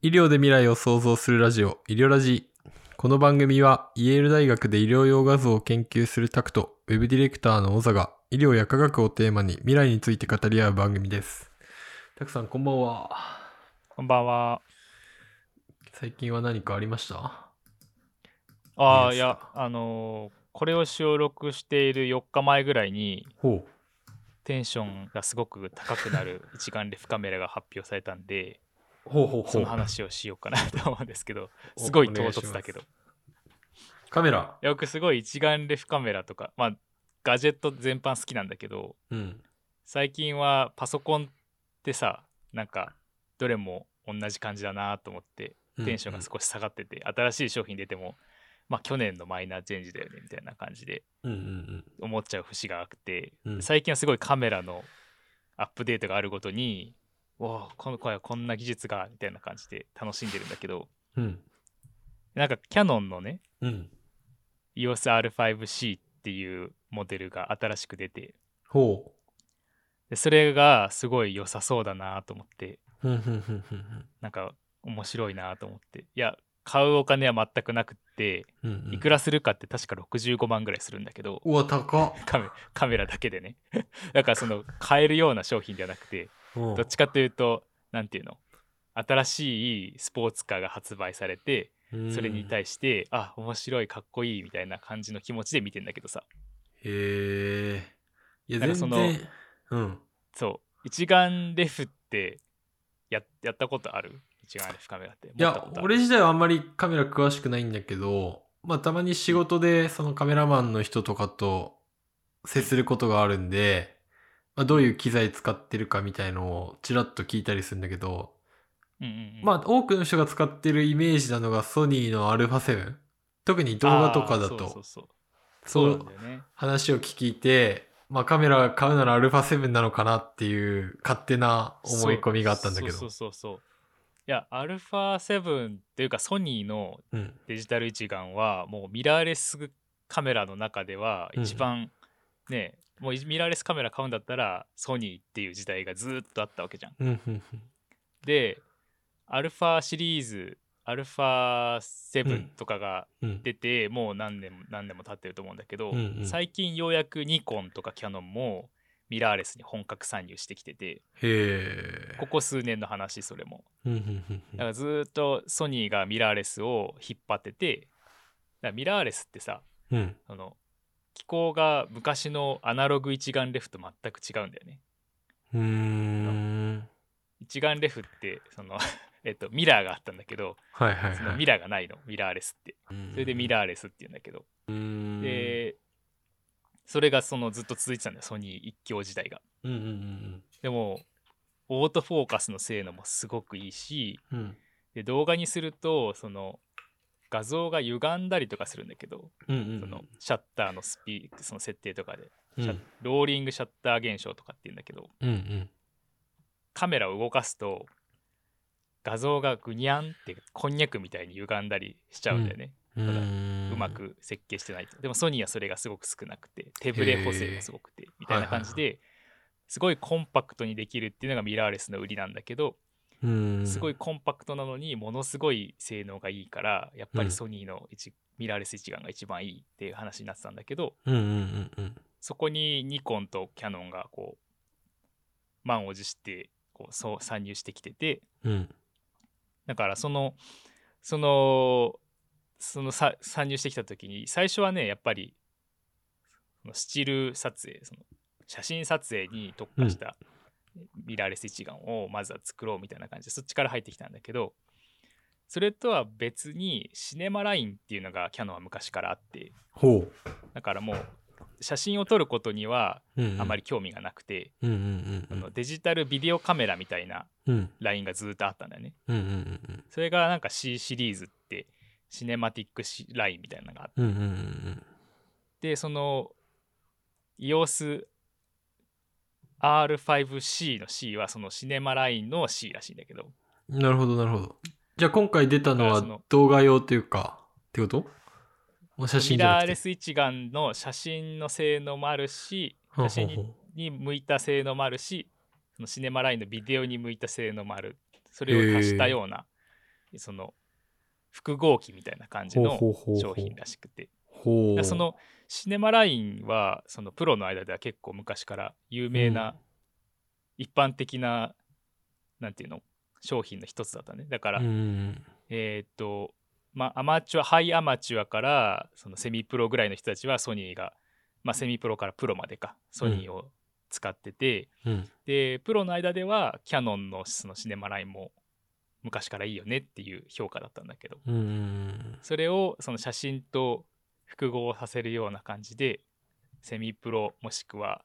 医療で未来を創造するラジオ、医療ラジ。この番組は、イェール大学で医療用画像を研究するタクト、ウェブディレクターの小座が、医療や科学をテーマに未来について語り合う番組です。タクさん、こんばんは。こんばんは。最近は何かありました？ああ、いや、あのーこれを収録している4日前ぐらいに、ほテンションがすごく高くなる一眼レフカメラが発表されたんで、う。ほうほうほう。その話をしようかなと思うんですけど、おすごい唐突だけど。カメラ。よくすごい一眼レフカメラとか、まあ、ガジェット全般好きなんだけど、うん。最近はパソコンってさ、なんか、どれも同じ感じだなと思って、テンションが少し下がってて、新しい商品出ても、まあ去年のマイナーチェンジだよねみたいな感じでうんうんうん。思っちゃう節があって、うん最近はすごいカメラのアップデートがあるごとに、わあ、この子はこんな技術がみたいな感じで楽しんでるんだけど、うん。なんかキャノンのね、うん。EOS R5C っていうモデルが新しく出て、ほでそれがすごい良さそうだなと思って、なんか面白いなと思って、いや、買うお金は全くなくって。うんうんいくらするかって確か65万ぐらいするんだけど、うわ、高っ。カメカメラだけでね。だからその買えるような商品ではなくて、どどっちかというと、なんていうの？新しいスポーツカーが発売されて、それに対して、あ、面白い、かっこいいみたいな感じの気持ちで見てんだけどさ、へえ。いや、その。うん。そう、一眼レフってややったことある？一眼レフカメラって。いや俺自体はあんまりカメラ詳しくないんだけど、まあたまに仕事でそのカメラマンの人とかと接することがあるんで、まあ、どういう機材使ってるかみたいのをちらっと聞いたりするんだけど、うんうんうん、まあ多くの人が使ってるイメージなのがソニーの α7。特に動画とかだあーそうとそうそうそそううなんだよね。話を聞いて、まあカメラ買うなら α7 なのかなっていう勝手な思い込みがあったんだけど。そうそうそうそう。いや、α7 っていうかソニーのうん。デジタル一眼はもうミラーレスカメラの中ではうん一番ね、 もうミラーレスカメラ買うんだったらソニーっていう時代がずーっとあったわけじゃん。うんうんうんで、アルファシリーズ、アルファうん7とかがうん。出て、もう何年も何年も経ってると思うんだけど、うんうん最近ようやくニコンとかキヤノンもミラーレスに本格参入してきてて。ここ数年の話、それも。うんうんうんうんだからずーっとソニーがミラーレスを引っ張ってて、だからミラーレスってさ、うん。その機構が昔のアナログ一眼レフと全く違うんだよね。うーん。一眼レフってその えっとミラーがあったんだけど、はいはいそのはい。ミラーがないのミラーレスって。それでミラーレスって言うんだけど、でそれがそのずっと続いてたんだよソニー一強時代が。うんうんでもオートフォーカスの性能もすごくいいしうんうん。で動画にするとその画像が歪んだりとかするんだけど、うんうんうん。そのシャッターのスピーその設定とかで、うん、ローリングシャッター現象とかって言うんだけどうんうん。カメラを動かすと画像がグニャンってこんにゃくみたいに歪んだりしちゃうんだよね、うだんうま。く設計してないとでもソニーはそれがすごく少なくて手ブレ補正がすごくてみたいな感じですごいコンパクトにできるっていうのがミラーレスの売りなんだけどうん。すごいコンパクトなのにものすごい性能がいいからやっぱりソニーの一ミラーレス一眼が一番いいっていう話になってたんだけどうんうんうんうん。そこにニコンとキヤノンがこう満を持してこうそう参入してきててうん。だからそのそのそのさ参入してきた時に最初はねやっぱりスチール撮影その写真撮影に特化したミラーレス一眼をまずは作ろうみたいな感じでそっちから入ってきたんだけどそれとは別にシネマラインっていうのがキヤノンは昔からあってほう。だからもう写真を撮ることにはあまり興味がなくて、デジタルビデオカメラみたいなラインがずっとあったんだよね。それがなんか C シリーズってシネマティックシラインみたいなのがあってその EOS R5C の C はそのシネマラインの C らしいんだけどうん。なるほどなるほど。じゃあ今回出たのは動画用というか、ってこと？写真ミじゃなくて。ラーレス一眼の写真の性能もあるし写真にに向いた性能もあるしそのシネマラインのビデオに向いた性能もあるそれを足したようなその複合機みたいな感じの商品らしくてそのシネマラインはそのプロの間では結構昔から有名な一般的な、なんていうの商品の一つだったねだから、うん。えーっとまあアマチュアハイアマチュアからそのセミプロぐらいの人たちはソニーが、まあ、セミプロからプロまでかソニーを使ってて、うん。でプロの間ではキヤノンのそのシネマラインも昔からいいよねっていう評価だったんだけどうん。それをその写真と複合させるような感じでセミプロもしくは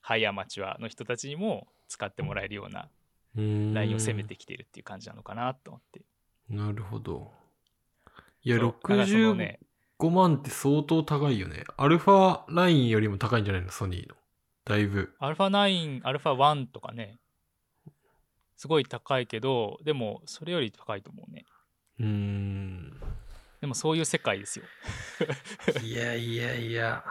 ハイアマチュアの人たちにも使ってもらえるようなうん。ラインを攻めてきてるっていう感じなのかなと思って。なるほど。いや、そうだからその65ね万って相当高いよね。アルファラインよりも高いんじゃないの？ソニーの。だいぶ。アルファ9、アルファ1とかね、すごい高いけど、でもそれより高いと思うね。うーん。でもそういう世界ですよ。いやいやいや。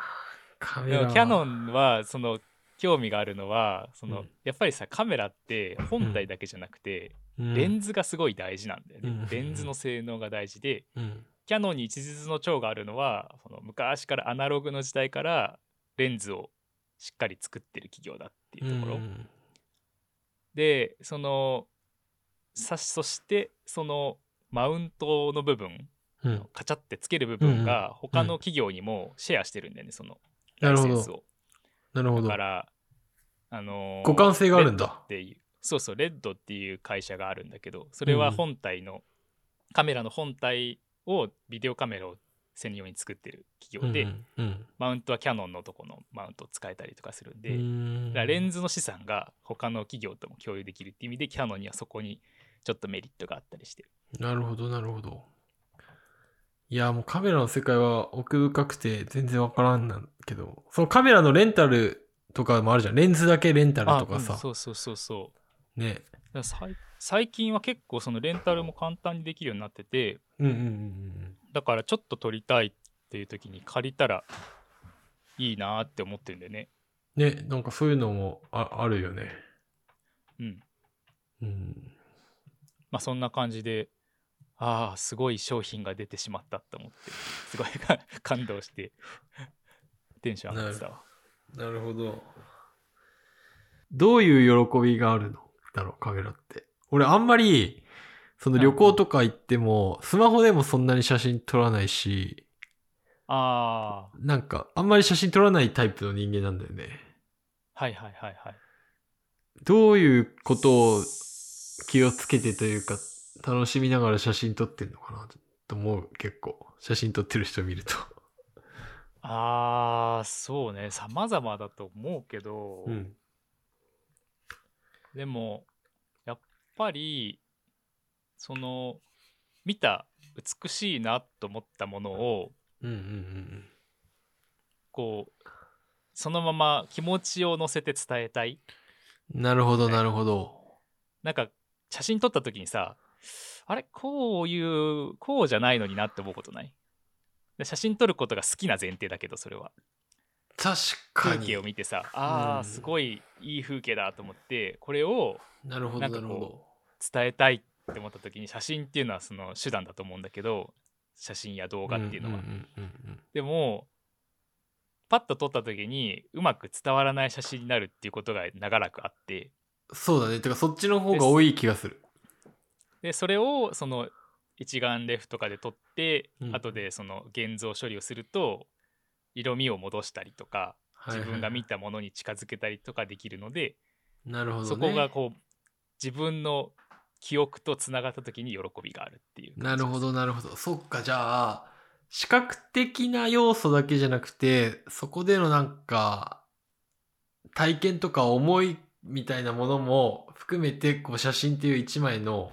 カメラキヤノンはその興味があるのはその、うん。やっぱりさカメラって本体だけじゃなくて、うん、レンズがすごい大事なんだよね、うん。レンズの性能が大事でうん。キヤノンに一日の長があるのはその昔からアナログの時代からレンズをしっかり作ってる企業だっていうところ、うん。でそのさそしてそのマウントの部分うん。カチャってつける部分うんが他の企業にもシェアしてるんだよねそのなるほど。ライセンスを。なるほど。だか。らあのー互換性があるんだ。っていうそうそうレッドっていう会社があるんだけどそれは本体の、カメラの本体をビデオカメラを専用に作ってる企業で、うんうんマウントはキヤノンのとこのマウントを使えたりとかするんで、うん。レンズの資産が他の企業とも共有できるっていう意味でキヤノンにはそこにちょっとメリットがあったりしてる。なるほど、なるほど。いや、もうカメラの世界は奥深くて全然わからんなんけど、そのカメラのレンタルとかもあるじゃん。レンズだけレンタルとかさ。あうんそうそうそうそうね。最近は結構そのレンタルも簡単にできるようになっててうんうんうんだからちょっと撮りたいっていう時に借りたらいいなーって思ってるんだよねうん。ね、なんかそういうのもああるよね。うんうん。まあそんな感じでああすごい商品が出てしまったって思ってすごい感動して テンション上がってたわなるほど。どういう喜びがあるのだろう、カメラって。俺あんまり、その旅行とか行っても、スマホでもそんなに写真撮らないし、ああなんか、あんまり写真撮らないタイプの人間なんだよね。はいはいはいはいどういうことを気をつけてというか、楽しみながら写真撮ってんのかな？と思う、結構。写真撮ってる人見ると。ああそうね様々だと思うけど、うん。でもやっぱりその見た美しいなと思ったものをうんうんうんこうそのまま気持ちを乗せて伝えたいうん。なるほど、なるほど。なんか写真撮った時にさあれこういうこうじゃないのになって思うことない？で写真撮ることが好きな前提だけどそれは確かに。風景を見てさあうんーすごいいい風景だと思ってこれをなるほど。伝えたいって思った時に写真っていうのはその手段だと思うんだけど写真や動画っていうのは、でもパッと撮った時にうまく伝わらない写真になるっていうことが長らくあってそうだね。てか、そっちの方が多い気がする。でそれをその一眼レフとかで撮って、うん後でその現像処理をすると色味を戻したりとか自分が見た。たものに近づけたりとかできるので、なるほど、ね。そこがこう自分の記憶とつながった時に喜びがあるっていうなるほど、なるほど。そっか、じゃあ、視覚的な要素だけじゃなくて、そこでのなんか、体験とか思いみたいなものも含めて、こう、写真っていう一枚の、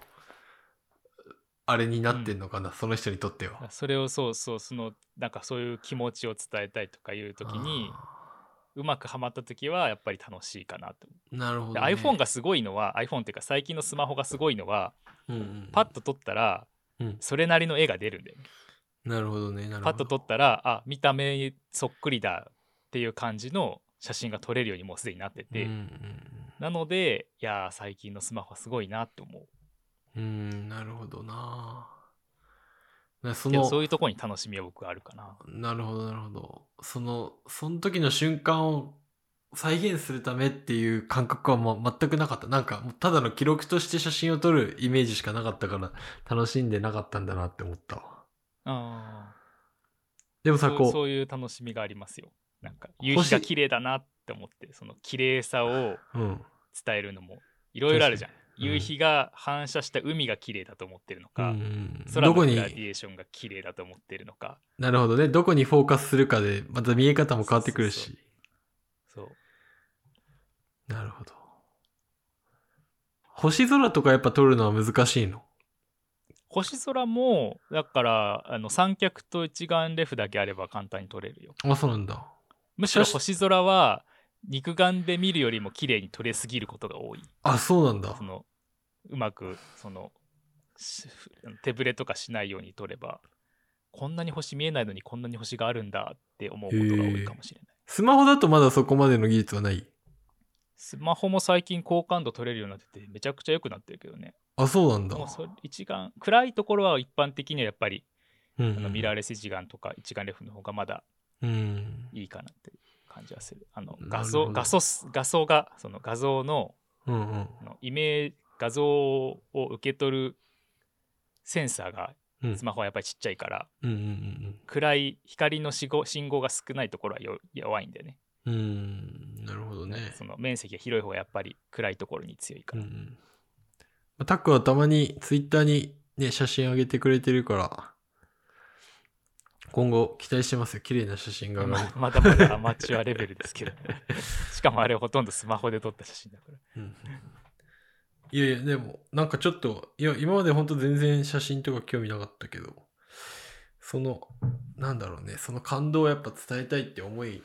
あれになってんのかな、その人にとっては。それをそうそうそのなんかそういう気持ちを伝えたいとかいう時にうまくはまった時はやっぱり楽しいかなとなるほど、でね。iPhone がすごいのは iPhone っていうか最近のスマホがすごいのはうんうん、パッと撮ったらうんそれなりの絵が出るんだよねなるほどね。なるほど。パッと撮ったらあ見た目そっくりだっていう感じの写真が撮れるようにもうすでになってて、うんうんうんなのでいやー最近のスマホはすごいなって思ううーん、なるほどな。なそのそういうところに楽しみは僕はあるかな。なるほど、なるほど。その、その時の瞬間を再現するためっていう感覚は、ま、全くなかった。なんか、もうただの記録として写真を撮るイメージしかなかったから、楽しんでなかったんだなって思ったわ。あでもさ、こう、そういう楽しみがありますよ。なんか夕日が綺麗だなって思ってその綺麗さをうん。伝えるのもいろいろあるじゃん。夕日が反射した海が綺麗だと思ってるのか、うん空のグラディエーションが綺麗だと思ってるのか。なるほどね。どこにフォーカスするかで、また見え方も変わってくるし。そうなるほど。星空とかやっぱ撮るのは難しいの？星空もだからあの三脚と一眼レフだけあれば簡単に撮れるよ。あ、そうなんだ。むしろ星空は肉眼で見るよりも綺麗に撮れすぎることが多い。あ、そうなんだそ。のうまくそのし手ぶれとかしないように撮ればこんなに星見えないのにこんなに星があるんだって思うことが多いかもしれない。スマホだとまだそこまでの技術はない？スマホも最近高感度撮れるようになっててめちゃくちゃ良くなってるけどね。あ、そうなんだ。もうそれ一眼暗いところは一般的にはやっぱり、うんうんあのミラーレス一眼とか一眼レフの方がまだうん。いいかなって感じはする。あの画像画素す画像がその画像のうんうん。あのイメージ画像を受け取るセンサーがうんスマホはやっぱりちっちゃいから、うんうん暗い光の信号信号が少ないところはよ弱いんだよね。うんうん。うん。なるほどね。その面積が広い方がやっぱり暗いところに強いから。うんうん。まあタックはたまにツイッターにね、写真上げてくれてるから、今後期待してますよ。綺麗な写真が上がる。ままだまだアマチュアレベルですけど しかもあれほとんどスマホで撮った写真だから。うんいやいや、でも、なんかちょっと、いや、今まで本当全然写真とか興味なかったけど、その、なんだろうね、その感動をやっぱ伝えたいって思い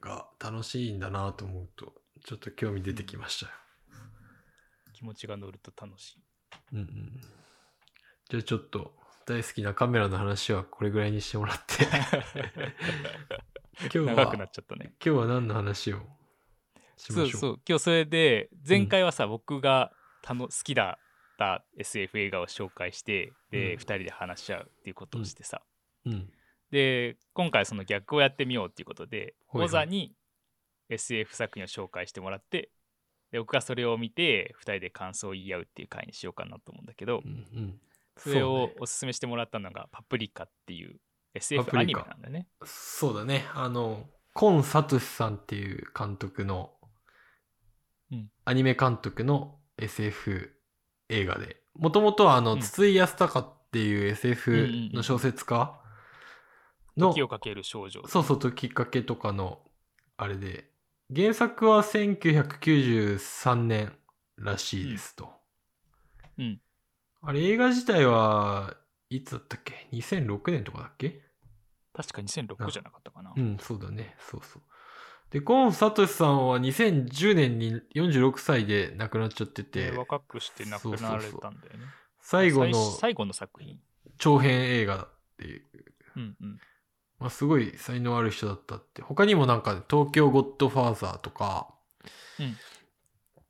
が楽しいんだなと思うと、ちょっと興味出てきましたよ。気持ちが乗ると楽しい。うんうん。じゃあちょっと、大好きなカメラの話はこれぐらいにしてもらって。今日は、長くなっちゃったね。今日は何の話をしましょう？そうそう。今日それで、前回はさ、僕がたの好きだった SF 映画を紹介して、で、うん2人で話し合うっていうことをしてさ。うん。で、今回はその逆をやってみようっていうことで、はいはい小座に SF 作品を紹介してもらって、で僕がそれを見て、2人で感想を言い合うっていう回にしようかなと思うんだけどう、んうん。それをおすすめしてもらったのが、パプリカっていうパ SF アニメなんだね。そうだね。あの、コン・サトシさんっていう監督の、うんアニメ監督の SF 映画で、もともとはあの、うん筒井康隆っていう SF の小説家の、時をかける少女。そうそう、ときっかけとかの、あれで、原作は1993年らしいですと。うん。あれ、映画自体はいつだったっけ ?2006 年とかだっけ？確か2006じゃなかったかな。うん、そうだね。そうそう。で、コン・サトシさんは2010年に46歳で亡くなっちゃってて、で若くして亡くなられたんだよね。最後の最最後の作品。長編映画っていう、うんうん。まあ、すごい才能ある人だったって。他にもなんか、東京ゴッドファーザーとか、うん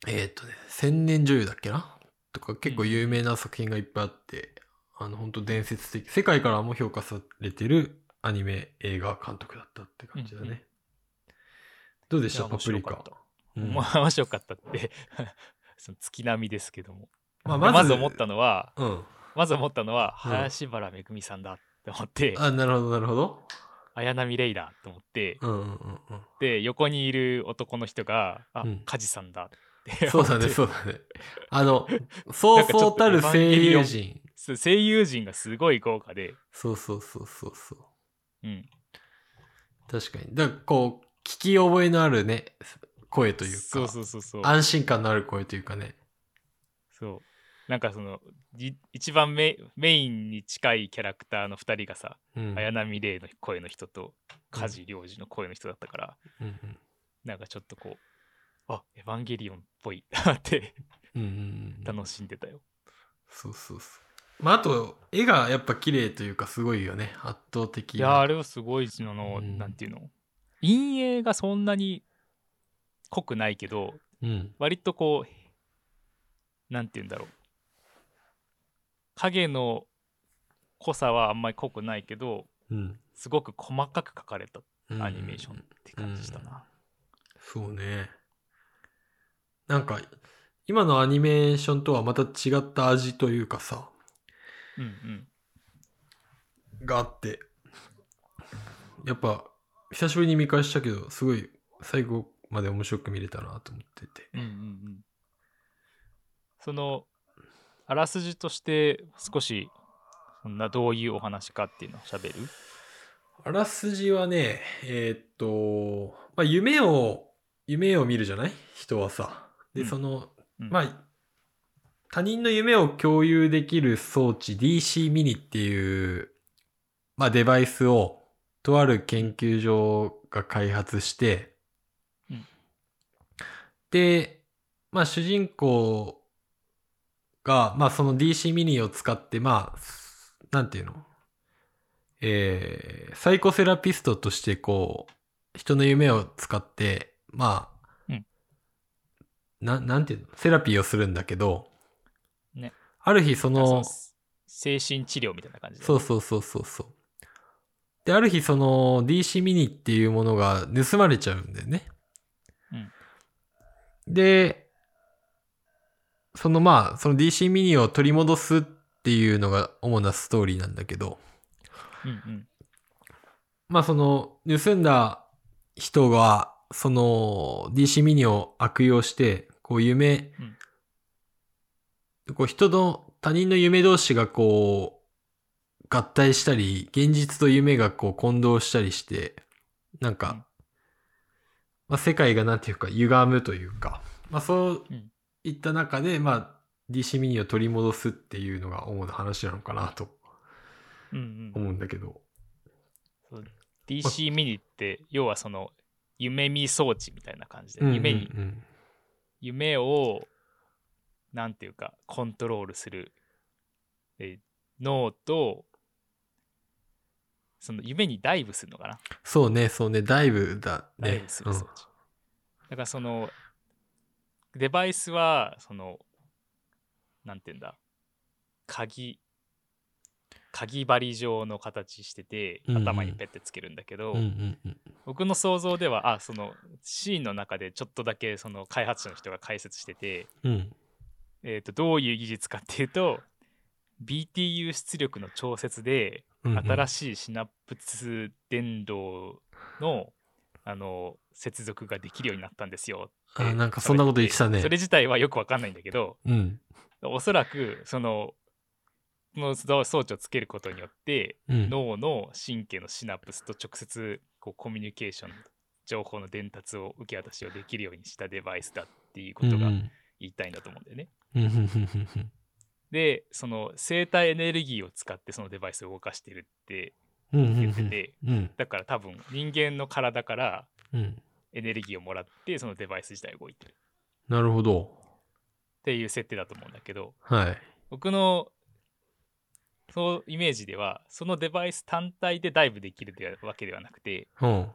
えーっとね、千年女優だっけな？とか結構有名な作品がいっぱいあって、あの、本当伝説的、世界からも評価されてるアニメ映画監督だったって感じだね。うんうんどうでした？パプリカ面白かっ。たうん面白かったって その月並みですけども。まあまず思ったのは、うん。まず思ったのは、うん林原めぐみさんだって思って、あ、なるほど、なるほど。綾波レイだと思って、うんうんうんうん。で、横にいる男の人が、あうん、梶さんだってそうだね、そうだね。あの、そうそうたる声優陣。声優陣がすごい豪華で、そうそうそうそうそう。うん。確かに。だからこう、聞き覚えのあるね、声というか、そうそうそうそう。安心感のある声というかね。そう。なんかその、じ一番メメインに近いキャラクターの2人がさ、うん。綾波レイの声の人と梶良二の声の人だったから、うんうんなんかちょっとこう、あエヴァンゲリオンっぽい ってうんうんうん。楽しんでたよ。そうそうそう。まあ、あと、絵がやっぱ綺麗というか、すごいよね。圧倒的な。いやーあれはすごいのの、うんなんていうの？陰影がそんなに濃くないけどうん。割とこうなんていうんだろう影の濃さはあんまり濃くないけどうん。すごく細かく描かれたうんアニメーションって感じしたな。そうね。なんか、今のアニメーションとはまた違った味というかさ、うんうん。があって、やっぱ、久しぶりに見返したけど、すごい最後まで面白く見れたなと思ってて。うんうんうん。そのあらすじとして少しそんなどういうお話かっていうのを喋る？あらすじはね、えーっと、まあ、夢を、夢を見るじゃない？人はさ。で、うん。その、うん。まあ、他人の夢を共有できる装置 DC ミニっていう、まあ、デバイスを、とある研究所が開発して、うん。で、まあ、主人公が、まあ、その DC ミニを使って、まあ、なんていうの？えーサイコセラピストとしてこう、人の夢を使って、まあ、うんな、なんていうの？セラピーをするんだけど、ね。ある日その、精神治療みたいな感じで、そうそうそうそうそう。で、ある日その DC ミニっていうものが盗まれちゃうんだよね。うん。で、そのまあ、その DC ミニを取り戻すっていうのが主なストーリーなんだけど、うんうん。まあその盗んだ人がその DC ミニを悪用してこう夢、こう人の他人の夢同士がこう合体したり現実と夢がこう混同したりしてなんか、うん。まあ、世界がなんていうか歪むというか、まあ、そううんいった中で、まあ DC ミニを取り戻すっていうのが主な話なのかなとうんうん。思うんだけど。そう DC ミニって要はその夢見装置みたいな感じで、うん夢にうん。うん夢をなんていうかコントロールするえ脳とその夢にダイブするのかな？そうね、そうね、だいぶだね。ダイブ。する装置、だからそのデバイスはそのなんていうんだ？鍵鍵針状の形してて頭にペッてつけるんだけど、うんうんうん。僕の想像ではあそのシーンの中でちょっとだけその開発者の人が解説してて、うん。えー、とどういう技術かっていうと BTU 出力の調節で新しいシナプス電動のあの接続ができるようになったんですよあなんかそんなこと言ってたね。それ自体はよくわかんないんだけどうん。おそらくそのこの装置をつけることによってうん。脳の神経のシナプスと直接こうコミュニケーション情報の伝達を受け渡しをできるようにしたデバイスだっていうことがうん。言いたいんだと思うんだよね。うん。うんでその生体エネルギーを使ってそのデバイスを動かしてるって言っててうん。だから多分人間の体からうん。エネルギーをもらってそのデバイス自体動いてる。っなるほど。ていう設定だと思うんだけどはい。僕のそうイメージではそのデバイス単体でダイブできるわけではなくてうん。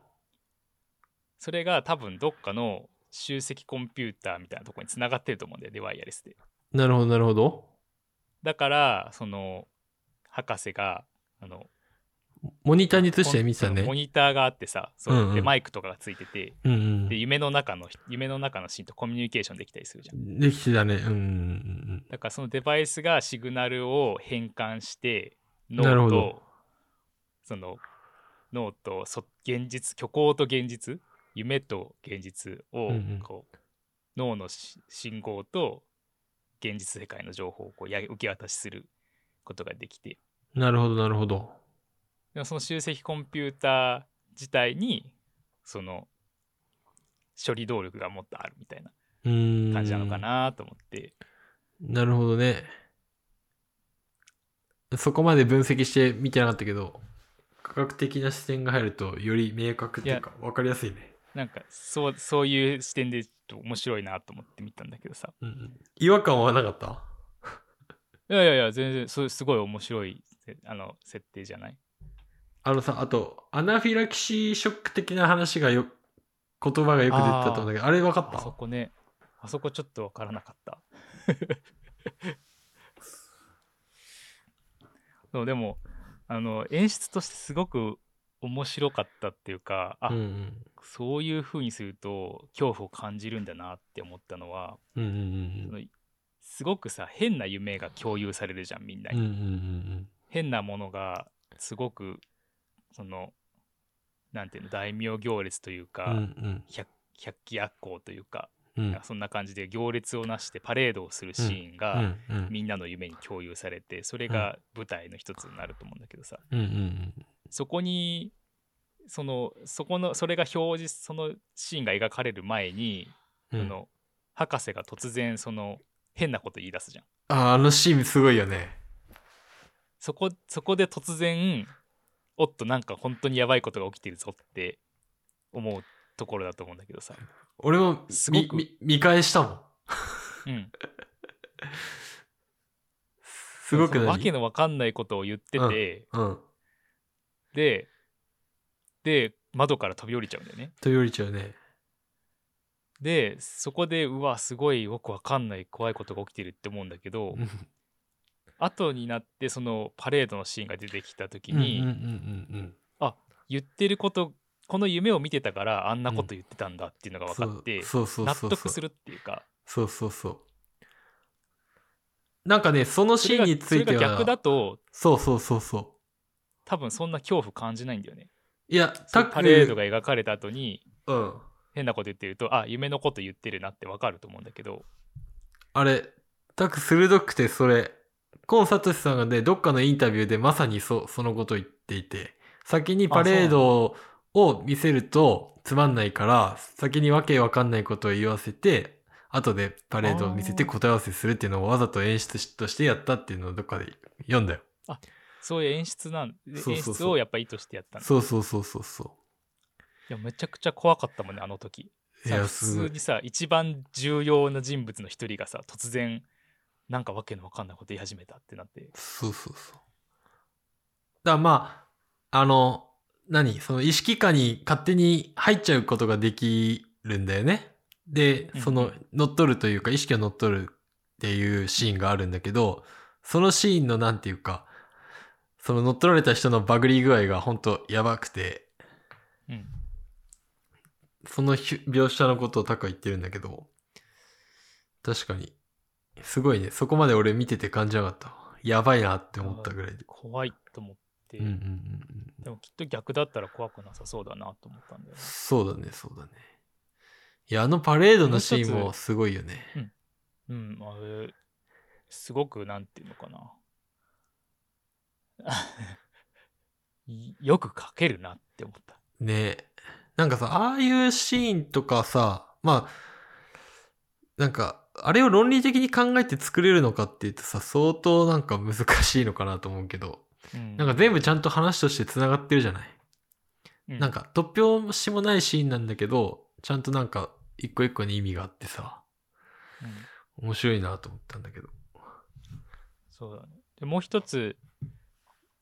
それが多分どっかの集積コンピューターみたいなところにつながってると思うんだよねワイヤレスで。なるほどなるほど。だからその博士があのモニターに映して見てたね。モニターがあってさそう、うんうん。でマイクとかがついててうんうん。で夢の中の夢の中のシーンとコミュニケーションできたりするじゃん。できてたね。うんうんだからそのデバイスがシグナルを変換して脳とその脳とそ現実虚構と現実夢と現実をうんうん。こう、脳のし信号と現実世界の情報をこうや受け渡しすることができて。うんなるほどなるほどでもその集積コンピューター自体にその処理動力がもっとあるみたいな感じなのかなと思って、なるほどね。そこまで分析して見てなかったけど科学的な視点が入るとより明確っていうか分かりやすいね。なんかそうそういう視点でちょっと面白いなと思って見たんだけどさ。うんうん。違和感はなかった？いやいやいや全然そうすごい面白いせあの設定じゃない？あのさあとアナフィラキシーショック的な話がよ言葉がよく出てたと思うんだけどあれ分かっあそたこね。あそこちょっとわからなかった。そうでもあの演出としてすごく面白かったっていうかあ、うんうん。そういう風にすると恐怖を感じるんだなって思ったのはうんうんうんそのすごくさ変な夢が共有されるじゃんみんなに、うんうんうん。変なものがすごくそのなんていうの大名行列といううんか、うん。百百鬼夜行というか、うん。かそんな感じで行列をなしてパレードをするシーンうが、んうん。みんなの夢に共有されてそれが舞台の一つになると思うんだけどさ、うんうんそこにそのそこのそれが表示そのシーンが描かれる前に、うん。その博士が突然その変なこと言い出すじゃん。ああのシーンすごいよね。そこそこで突然おっとなんか本当にやばいことが起きてるぞって思うところだと思うんだけどさ。俺もすごく。見返したもん。うん、すごくわけのわかんないことを言ってて、うん。でで窓から飛び降りちゃうんだよね。飛び降りちゃうね。でそこでうわすごいよくわかんない怖いことが起きてるって思うんだけど、うん後になってそのパレードのシーンが出てきた時うんうんに、うんうん。言ってることこの夢を見てたからあんなこと言ってたんだっていうのが分かって、そうそうそう納そう。得するっていうか。そうそうそう。なんかねそのシーンについては逆だとそうそうそうそ多分そんな恐怖感じないんだよね。ういやパレードが描かれた後にうん。変なこと言ってるとあ夢のこと言ってるなって分かると思うんだけど。あれタック鋭くてそれコンサトシさんがねどっかのインタビューでまさにそそのことを言っていて先にパレードを見せるとつまんないから先にわけわかんないことを言わせて後でパレードを見せて答え合わせするっていうのをわざと演出としてやったっていうのをどっかで読んだよ。そういう演出なん演出をやっぱ意図してやったんだ。そうそうそうそうそいやめちゃくちゃ怖かったもんねあの時。ういやさ普通にさ一番重要な人物の一人がさ突然なんかわけのわかんないこと言い始めたってなって。そうそうそう。だからまあ、あの、何？その意識下に勝手に入っちゃうことができるんだよね。でうん、その乗っ取るというか意識を乗っ取るっていうシーンがあるんだけど、そのシーンのなんていうか、その乗っ取られた人のバグり具合が本当やばくて、うん。そのひ描写のことをタカ言ってるんだけど、確かに、すごいね、そこまで俺見てて感じなかったわ。やばいなって思ったぐらいで。怖いと思って、うんうんうんうん。でもきっと逆だったら怖くなさそうだなと思ったんだよねそうだね、そうだね。いや、あのパレードのシーンもすごいよね。うんあれすごくなんていうのかない よく描けるなって思ったねなんかさ、ああいうシーンとかさ、まあ、なんか、あれを論理的に考えて作れるのかって言うとさ、相当なんか難しいのかなと思うけど、うんなんか全部ちゃんと話として繋がってるじゃない。うんなんか突拍子もないシーンなんだけど、ちゃんとなんか一個一個に意味があってさ、うん面白いなと思ったんだけど。そうだねでもう一つ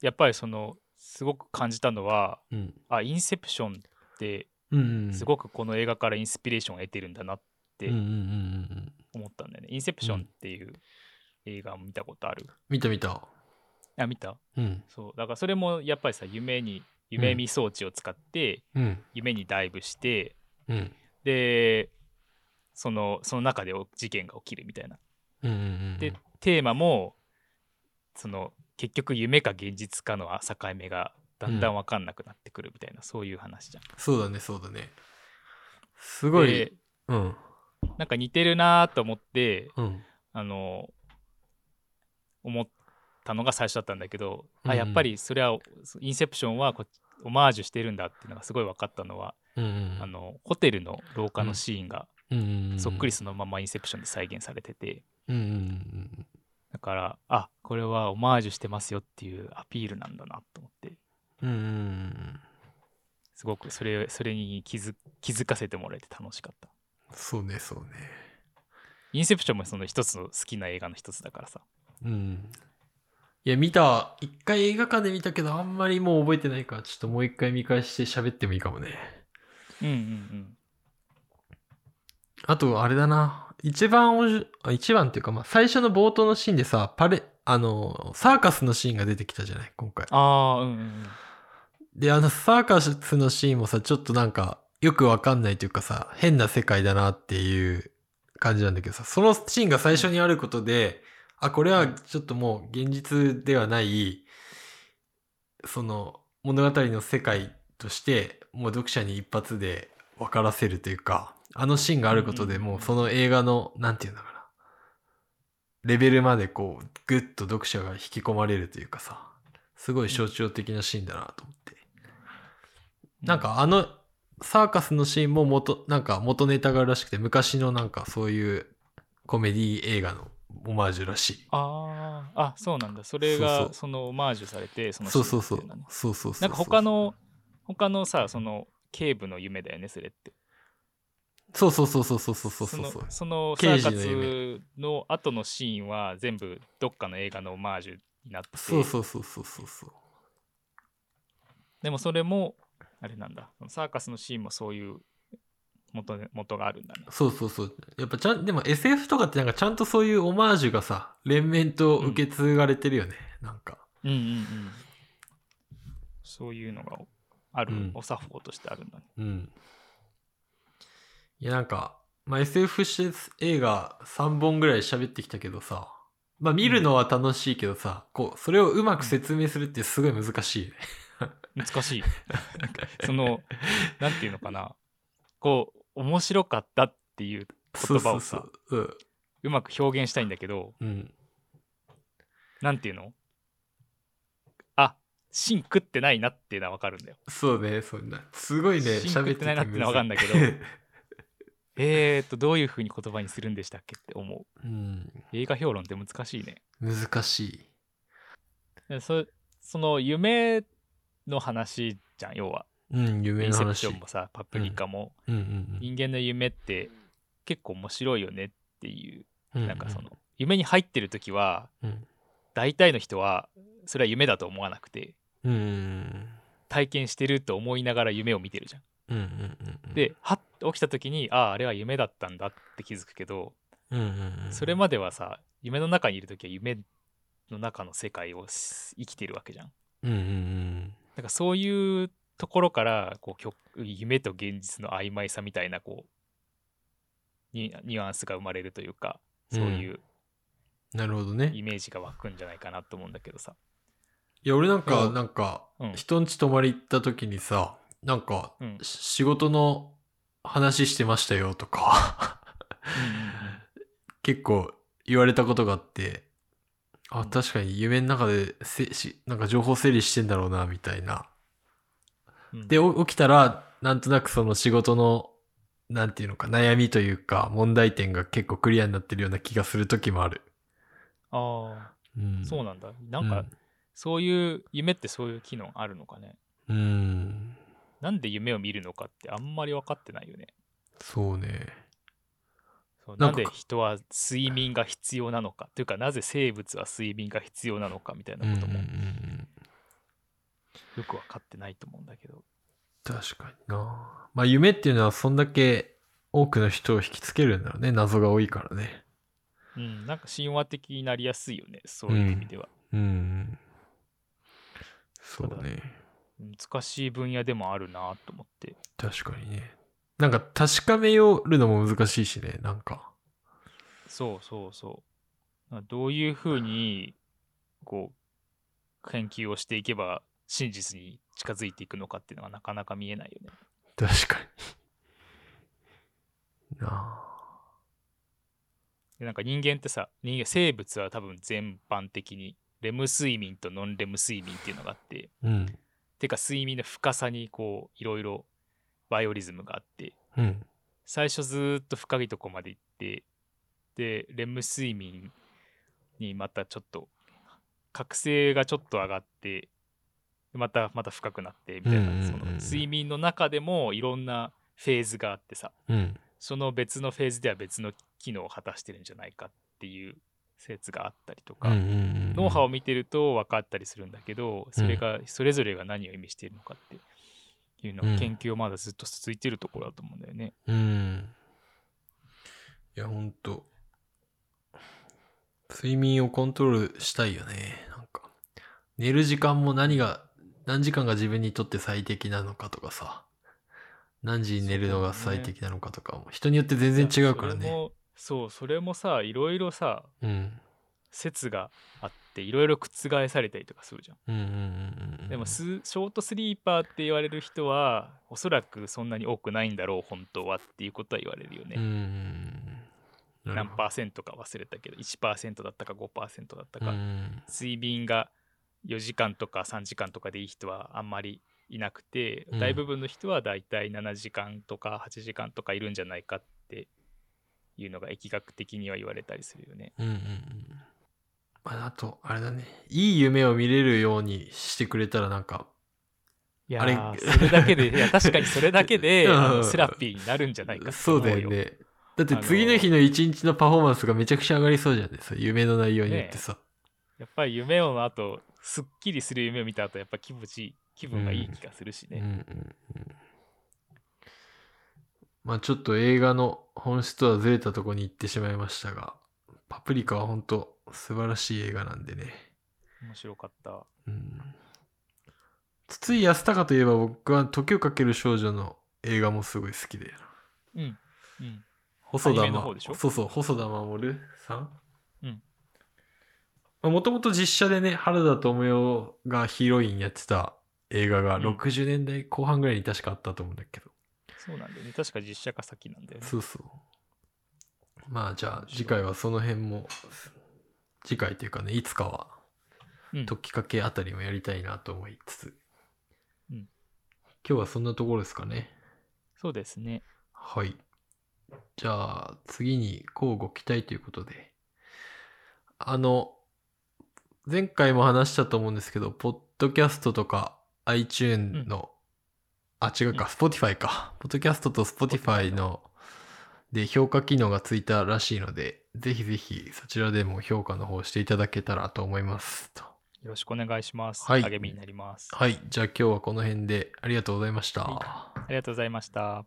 やっぱりそのすごく感じたのはうん。あインセプションって。すごくこの映画からインスピレーションを得てるんだなってうんうんうんうん。思ったんだよね。インセプションっていう映画を見たことある？見た見た。あ、見た？うん。そう。だからそれもやっぱりさ、夢に、夢見装置を使って、うん。夢にダイブして、うん。で、その、その中で事件が起きるみたいな。うんうんうん。で、テーマも、その、結局夢か現実かの境目がだんだん分かんなくなってくるみたいな、そういう話じゃん。そうだね、そうだね。すごいで。うん。なんか似てるなと思って、うん。あの思ったのが最初だったんだけど、うんあやっぱりそれはインセプションはこオマージュしてるんだっていうのがすごい分かったのは、うんうん。あのホテルの廊下のシーンがそっくりそのままインセプションで再現されてて。だからあこれはオマージュしてますよっていうアピールなんだなと思って。うん。すごくそれそれに気づ気づかせてもらえて楽しかったそうね、そうね。インセプションもその一つの好きな映画の一つだからさうん。いや、見た。一回映画館で見たけど、あんまりもう覚えてないから、ちょっともう一回見返して喋ってもいいかもね。うんうんうんあと、あれだな。一番おじ、あ一番っていうか、まあ、最初の冒頭のシーンでさ、パレ、あの、サーカスのシーンが出てきたじゃない、今回。ああうんうんうんで、あの、サーカスのシーンもさ、ちょっとなんか、よくわかんないというかさ、変な世界だなっていう感じなんだけどさ、そのシーンが最初にあることで、あ、これはちょっともう現実ではない、その物語の世界として、もう読者に一発で分からせるというか、あのシーンがあることでもうその映画の、なんていうのかな、レベルまでこう、ぐっと読者が引き込まれるというかさ、すごい象徴的なシーンだなと思って。なんかあのサーカスのシーンも元、なんか元ネタがあるらしくて、昔のなんかそういうコメディ映画のオマージュらしい。あーあそうなんだそれそうそうがそのオマージュされてそのそうそうそうシーンっていのね。そうそうそう。なんか他の他のさその警部の夢だよねそれってそうそうそうそうそうそうそうそうのそう。そのサーカスの後のシーンは全部どっかの映画のオマージュになっててそうそうそうそうそうそう。でもそれもあれなんだサーカスのシーンもそういう元元があるんだねそうそうそう。やっぱちゃん、でも SF とかってなんかちゃんとそういうオマージュがさ、連綿と受け継がれてるよね。なんか。うんうんうんそういうのがある、うんお作法としてあるんだねうん。いやなんか、まあ、SF 映画3本ぐらい喋ってきたけどさ、まあ見るのは楽しいけどさ、こう、それをうまく説明するってすごい難しいよね。難しいそのなんていうのかなこう面白かったっていう言葉をさそうまく表現したいんだけどうん。うん。なんていうの？あ芯食ってないなっていうのは分かるんだよそうね、そんな。すごいね、シンク喋ってないなってのはわかんないけどえーとどういう風に言葉にするんでしたっけって思ううん。映画評論って難しいね難しい。でそその夢の話じゃん要はうん、イ夢の話ンセプショ。ンもさパプリカも、うんうん人間の夢って結構面白いよねっていううん。なんかその夢に入ってる時はうん。大体の人はそれは夢だと思わなくてうん。うん。体験してると思いながら夢を見てるじゃん。うんうんうん。ではっと起きた時にあああれは夢だったんだって気づくけどうんうんうん。それまではさ夢の中にいる時は夢の中の世界をし生きてるわけじゃん。うんうんうん。なんかそういうところからこう曲夢と現実の曖昧さみたいなこうにニュアンスが生まれるというかそういうなるほどね。イメージが湧くんじゃないかなと思うんだけどさ。いや、俺なんか、う。んなんか、うん。人ん家泊まり行った時にさ、なんか、仕事の話してましたよとか、結構言われたことがあって、あ、うん確かに夢の中でせし、なんか情報整理してんだろうな、みたいな。うんうんで、お起きたら、なんとなくその仕事の、なんていうのか、悩みというか、問題点が結構クリアになってるような気がする時もある。あうん。あそうなんだ。なんか、そういう夢ってそういう機能あるのかね。うん。うん。なんで夢を見るのかってあんまり分かってないよね。そうね。なかなんんで人は睡眠が必要なのかというかなぜ生物は睡眠が必要なのかみたいなこともうんうんうんうんよく分かってないと思うんだけど。確かにな。まあ夢っていうのはそんだけ多くの人を引きつけるんだろうね。謎が多いからね。うん、なんか神話的になりやすいよね、そういう意味では。うん。そうね。難しい分野でもあるなと思って。確かにね。なんか確かめよるのも難しいしね。なんか。そうそうそう。どういうふうに、こう、研究をしていけば真実に近づいていくのかっていうのはなかなか見えないよね。確かに。なあ。でなんか人間ってさ、人間、生物は多分全般的に、レム睡眠とノンレム睡眠っていうのがあって、うん。てか睡眠の深さにこう、いろいろバイオリズムがあって、うん。最初ずーっと深いとこまで行ってでレム睡眠にまたちょっと覚醒がちょっと上がってまたまた深くなってみたいな、その睡眠の中でもいろんなフェーズがあってさうん。その別のフェーズでは別の機能を果たしてるんじゃないかっていう説があったりとか。脳波を見てると分かったりするんだけどそれがそれぞれが何を意味しているのかっていうのうんを研究はまだずっと続いてるところだと思うんだよね。うん。いや、ほんと。睡眠をコントロールしたいよね。なんか、寝る時間も何が、何時間が自分にとって最適なのかとかさ、何時に寝るのが最適なのかとかも、人によって全然違うからね。そう、それもさ、いろいろさ、うん。説があって、いろいろ覆されたりとかするじゃん。でもス、ショートスリーパーって言われる人は、おそらくそんなに多くないんだろう、本当はっていうことは言われるよね。んうん。何パーセントか忘れたけど、1%だったか5%だったか。うん睡眠が4時間とか3時間とかでいい人はあんまりいなくて、うん大部分の人はだいたい7時間とか8時間とかいるんじゃないかっていうのが疫学的には言われたりするよね。うんうんうん。まあ、あと、あれだね。いい夢を見れるようにしてくれたらなんか、いやあれ？ーそれだけでいや確かにそれだけで セラピーになるんじゃないかそうだよね。だって次の日の一日のパフォーマンスがめちゃくちゃ上がりそうじゃんね。そう夢の内容によってさ。やっぱり夢をの後すっきりする夢を見た後やっぱ気持ちいい気分がいい気がするしうんうんね。うん。まあちょっと映画の本質とはずれたとこに行ってしまいましたが、パプリカは本当素晴らしい映画なんでね。面白かった。うん。筒井康隆といえば僕は時をかける少女の映画もすごい好きで。うん。うん。細田アニメの方でしょ？そうそう、細田守さん？うん。もともと実写でね、原田知世がヒロインやってた映画がうん60年代後半ぐらいに確かあったと思うんだけど。そうなんだよね。確か実写化先なんだよね。そうそう。まあじゃあ次回はその辺も、次回というかね、いつかは、うん時かけあたりもやりたいなと思いつつ。うん今日はそんなところですかね。そうですね。はい。じゃあ、次に交互期待ということで。あの、前回も話したと思うんですけど、ポッドキャストとか iTune の、あ、違うか、うん Spotify か。ポッドキャストと Spotify の、で評価機能がついたらしいので、ぜひぜひそちらでも評価の方していただけたらと思います。とよろしくお願いします。はい励みになります。はい。じゃあ今日はこの辺でありがとうございました。ありがとうございました。